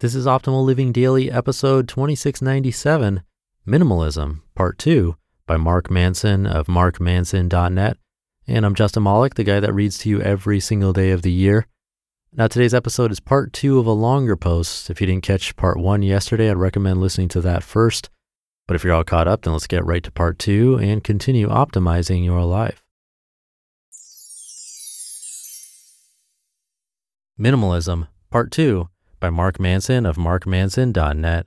This is Optimal Living Daily, episode 2697 Minimalism, Part 2, by Mark Manson of markmanson.net. And I'm Justin Malik, the guy that reads to you every single day of the year. Now, today's episode is part two of a longer post. If you didn't catch part one yesterday, I'd recommend listening to that first. But if you're all caught up, then let's get right to part two and continue optimizing your life. Minimalism, Part 2 by Mark Manson of markmanson.net.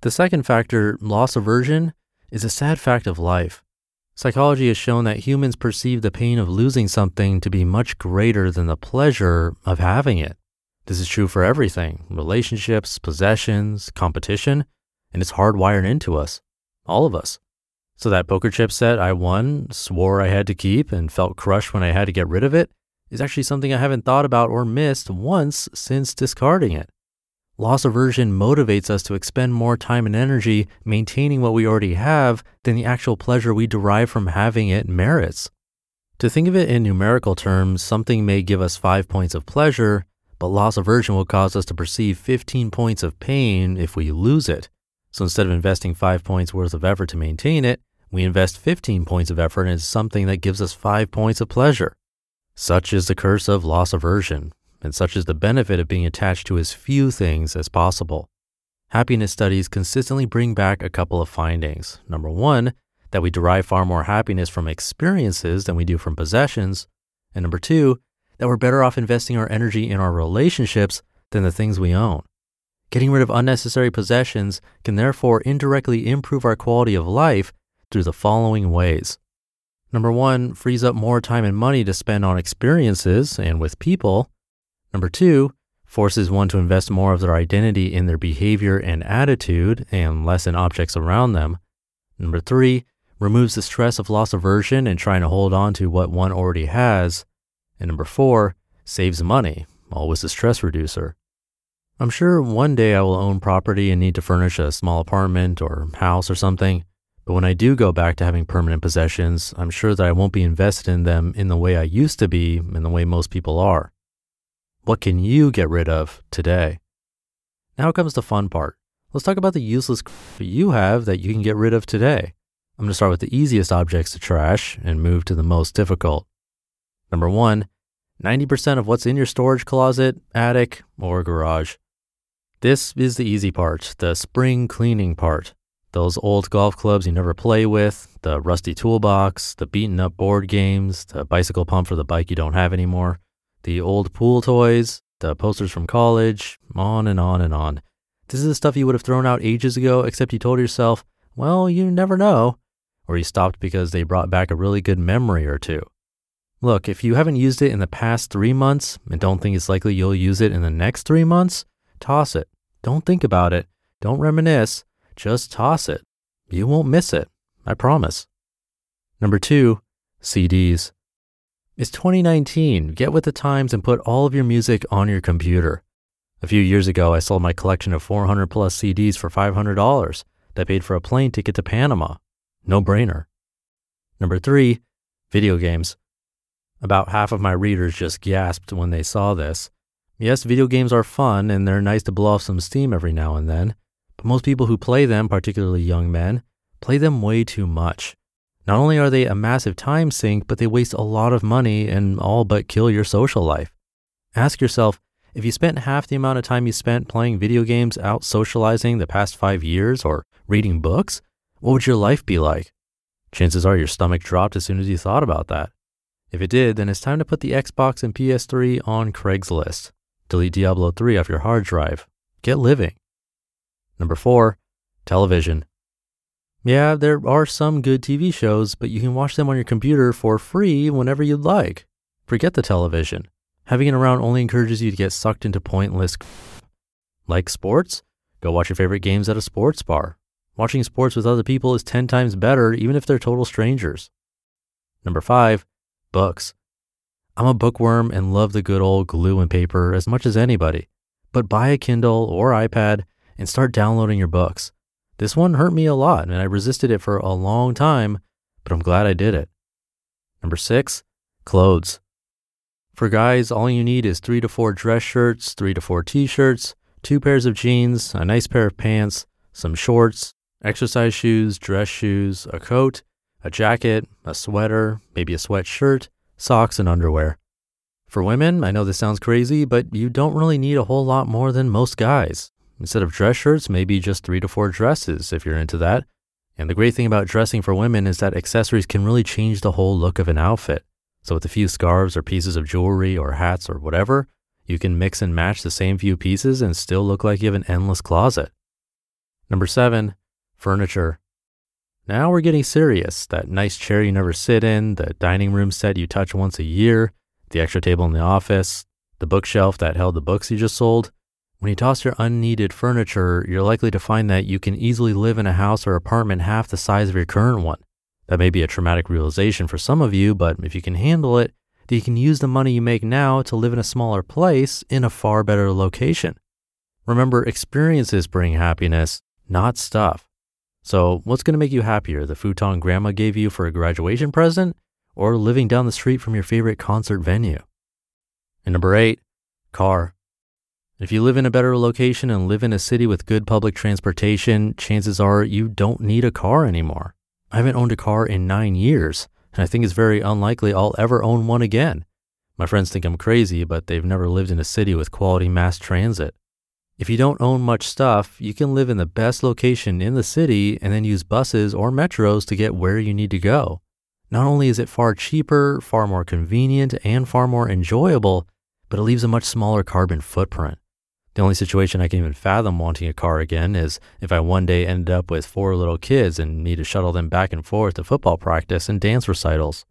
The second factor, loss aversion, is a sad fact of life. Psychology has shown that humans perceive the pain of losing something to be much greater than the pleasure of having it. This is true for everything relationships, possessions, competition, and it's hardwired into us, all of us. So, that poker chip set I won, swore I had to keep, and felt crushed when I had to get rid of it is actually something I haven't thought about or missed once since discarding it. Loss aversion motivates us to expend more time and energy maintaining what we already have than the actual pleasure we derive from having it merits. To think of it in numerical terms, something may give us five points of pleasure, but loss aversion will cause us to perceive 15 points of pain if we lose it. So instead of investing five points worth of effort to maintain it, we invest 15 points of effort into something that gives us five points of pleasure. Such is the curse of loss aversion, and such is the benefit of being attached to as few things as possible. Happiness studies consistently bring back a couple of findings. Number one, that we derive far more happiness from experiences than we do from possessions. And number two, that we're better off investing our energy in our relationships than the things we own. Getting rid of unnecessary possessions can therefore indirectly improve our quality of life through the following ways. Number one, frees up more time and money to spend on experiences and with people. Number two, forces one to invest more of their identity in their behavior and attitude and less in objects around them. Number three, removes the stress of loss aversion and trying to hold on to what one already has. And number four, saves money, always a stress reducer. I'm sure one day I will own property and need to furnish a small apartment or house or something. But when I do go back to having permanent possessions, I'm sure that I won't be invested in them in the way I used to be and the way most people are. What can you get rid of today? Now comes the fun part. Let's talk about the useless crap you have that you can get rid of today. I'm going to start with the easiest objects to trash and move to the most difficult. Number one, 90% of what's in your storage closet, attic, or garage. This is the easy part, the spring cleaning part. Those old golf clubs you never play with, the rusty toolbox, the beaten up board games, the bicycle pump for the bike you don't have anymore, the old pool toys, the posters from college, on and on and on. This is the stuff you would have thrown out ages ago, except you told yourself, well, you never know. Or you stopped because they brought back a really good memory or two. Look, if you haven't used it in the past three months and don't think it's likely you'll use it in the next three months, toss it. Don't think about it. Don't reminisce. Just toss it. You won't miss it. I promise. Number two, CDs. It's 2019. Get with the times and put all of your music on your computer. A few years ago, I sold my collection of 400 plus CDs for $500 that paid for a plane ticket to Panama. No brainer. Number three, video games. About half of my readers just gasped when they saw this. Yes, video games are fun and they're nice to blow off some steam every now and then. But most people who play them, particularly young men, play them way too much. Not only are they a massive time sink, but they waste a lot of money and all but kill your social life. Ask yourself If you spent half the amount of time you spent playing video games out socializing the past five years or reading books, what would your life be like? Chances are your stomach dropped as soon as you thought about that. If it did, then it's time to put the Xbox and PS3 on Craigslist. Delete Diablo 3 off your hard drive. Get living. Number four, television. Yeah, there are some good TV shows, but you can watch them on your computer for free whenever you'd like. Forget the television. Having it around only encourages you to get sucked into pointless. Like sports? Go watch your favorite games at a sports bar. Watching sports with other people is 10 times better, even if they're total strangers. Number five, books. I'm a bookworm and love the good old glue and paper as much as anybody. But buy a Kindle or iPad and start downloading your books. This one hurt me a lot and I resisted it for a long time, but I'm glad I did it. Number six, clothes. For guys, all you need is three to four dress shirts, three to four t shirts, two pairs of jeans, a nice pair of pants, some shorts, exercise shoes, dress shoes, a coat, a jacket, a sweater, maybe a sweatshirt, socks, and underwear. For women, I know this sounds crazy, but you don't really need a whole lot more than most guys. Instead of dress shirts, maybe just three to four dresses if you're into that. And the great thing about dressing for women is that accessories can really change the whole look of an outfit. So, with a few scarves or pieces of jewelry or hats or whatever, you can mix and match the same few pieces and still look like you have an endless closet. Number seven, furniture. Now we're getting serious. That nice chair you never sit in, the dining room set you touch once a year, the extra table in the office, the bookshelf that held the books you just sold. When you toss your unneeded furniture, you're likely to find that you can easily live in a house or apartment half the size of your current one. That may be a traumatic realization for some of you, but if you can handle it, then you can use the money you make now to live in a smaller place in a far better location. Remember, experiences bring happiness, not stuff. So, what's going to make you happier? The futon grandma gave you for a graduation present or living down the street from your favorite concert venue? And number eight, car. If you live in a better location and live in a city with good public transportation, chances are you don't need a car anymore. I haven't owned a car in nine years, and I think it's very unlikely I'll ever own one again. My friends think I'm crazy, but they've never lived in a city with quality mass transit. If you don't own much stuff, you can live in the best location in the city and then use buses or metros to get where you need to go. Not only is it far cheaper, far more convenient, and far more enjoyable, but it leaves a much smaller carbon footprint. The only situation I can even fathom wanting a car again is if I one day ended up with four little kids and need to shuttle them back and forth to football practice and dance recitals.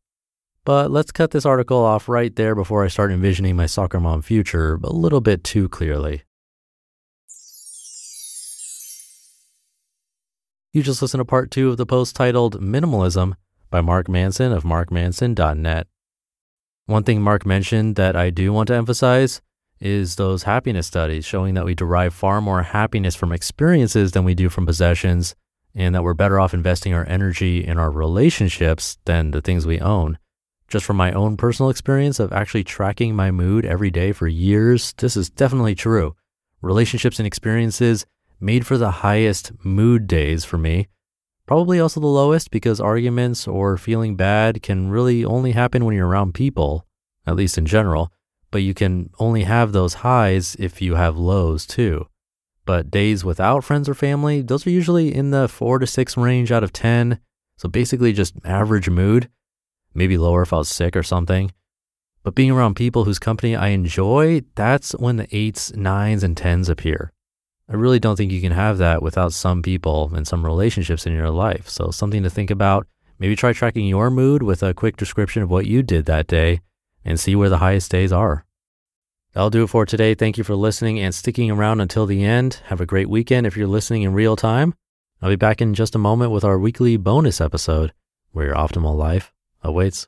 But let's cut this article off right there before I start envisioning my soccer mom future a little bit too clearly. You just listened to part two of the post titled Minimalism by Mark Manson of markmanson.net. One thing Mark mentioned that I do want to emphasize is those happiness studies showing that we derive far more happiness from experiences than we do from possessions, and that we're better off investing our energy in our relationships than the things we own. Just from my own personal experience of actually tracking my mood every day for years, this is definitely true. Relationships and experiences made for the highest mood days for me. Probably also the lowest because arguments or feeling bad can really only happen when you're around people, at least in general but you can only have those highs if you have lows too. But days without friends or family, those are usually in the four to six range out of 10. So basically just average mood, maybe lower if I was sick or something. But being around people whose company I enjoy, that's when the eights, nines, and tens appear. I really don't think you can have that without some people and some relationships in your life. So, something to think about. Maybe try tracking your mood with a quick description of what you did that day and see where the highest days are. That'll do it for today. Thank you for listening and sticking around until the end. Have a great weekend if you're listening in real time. I'll be back in just a moment with our weekly bonus episode where your optimal life awaits.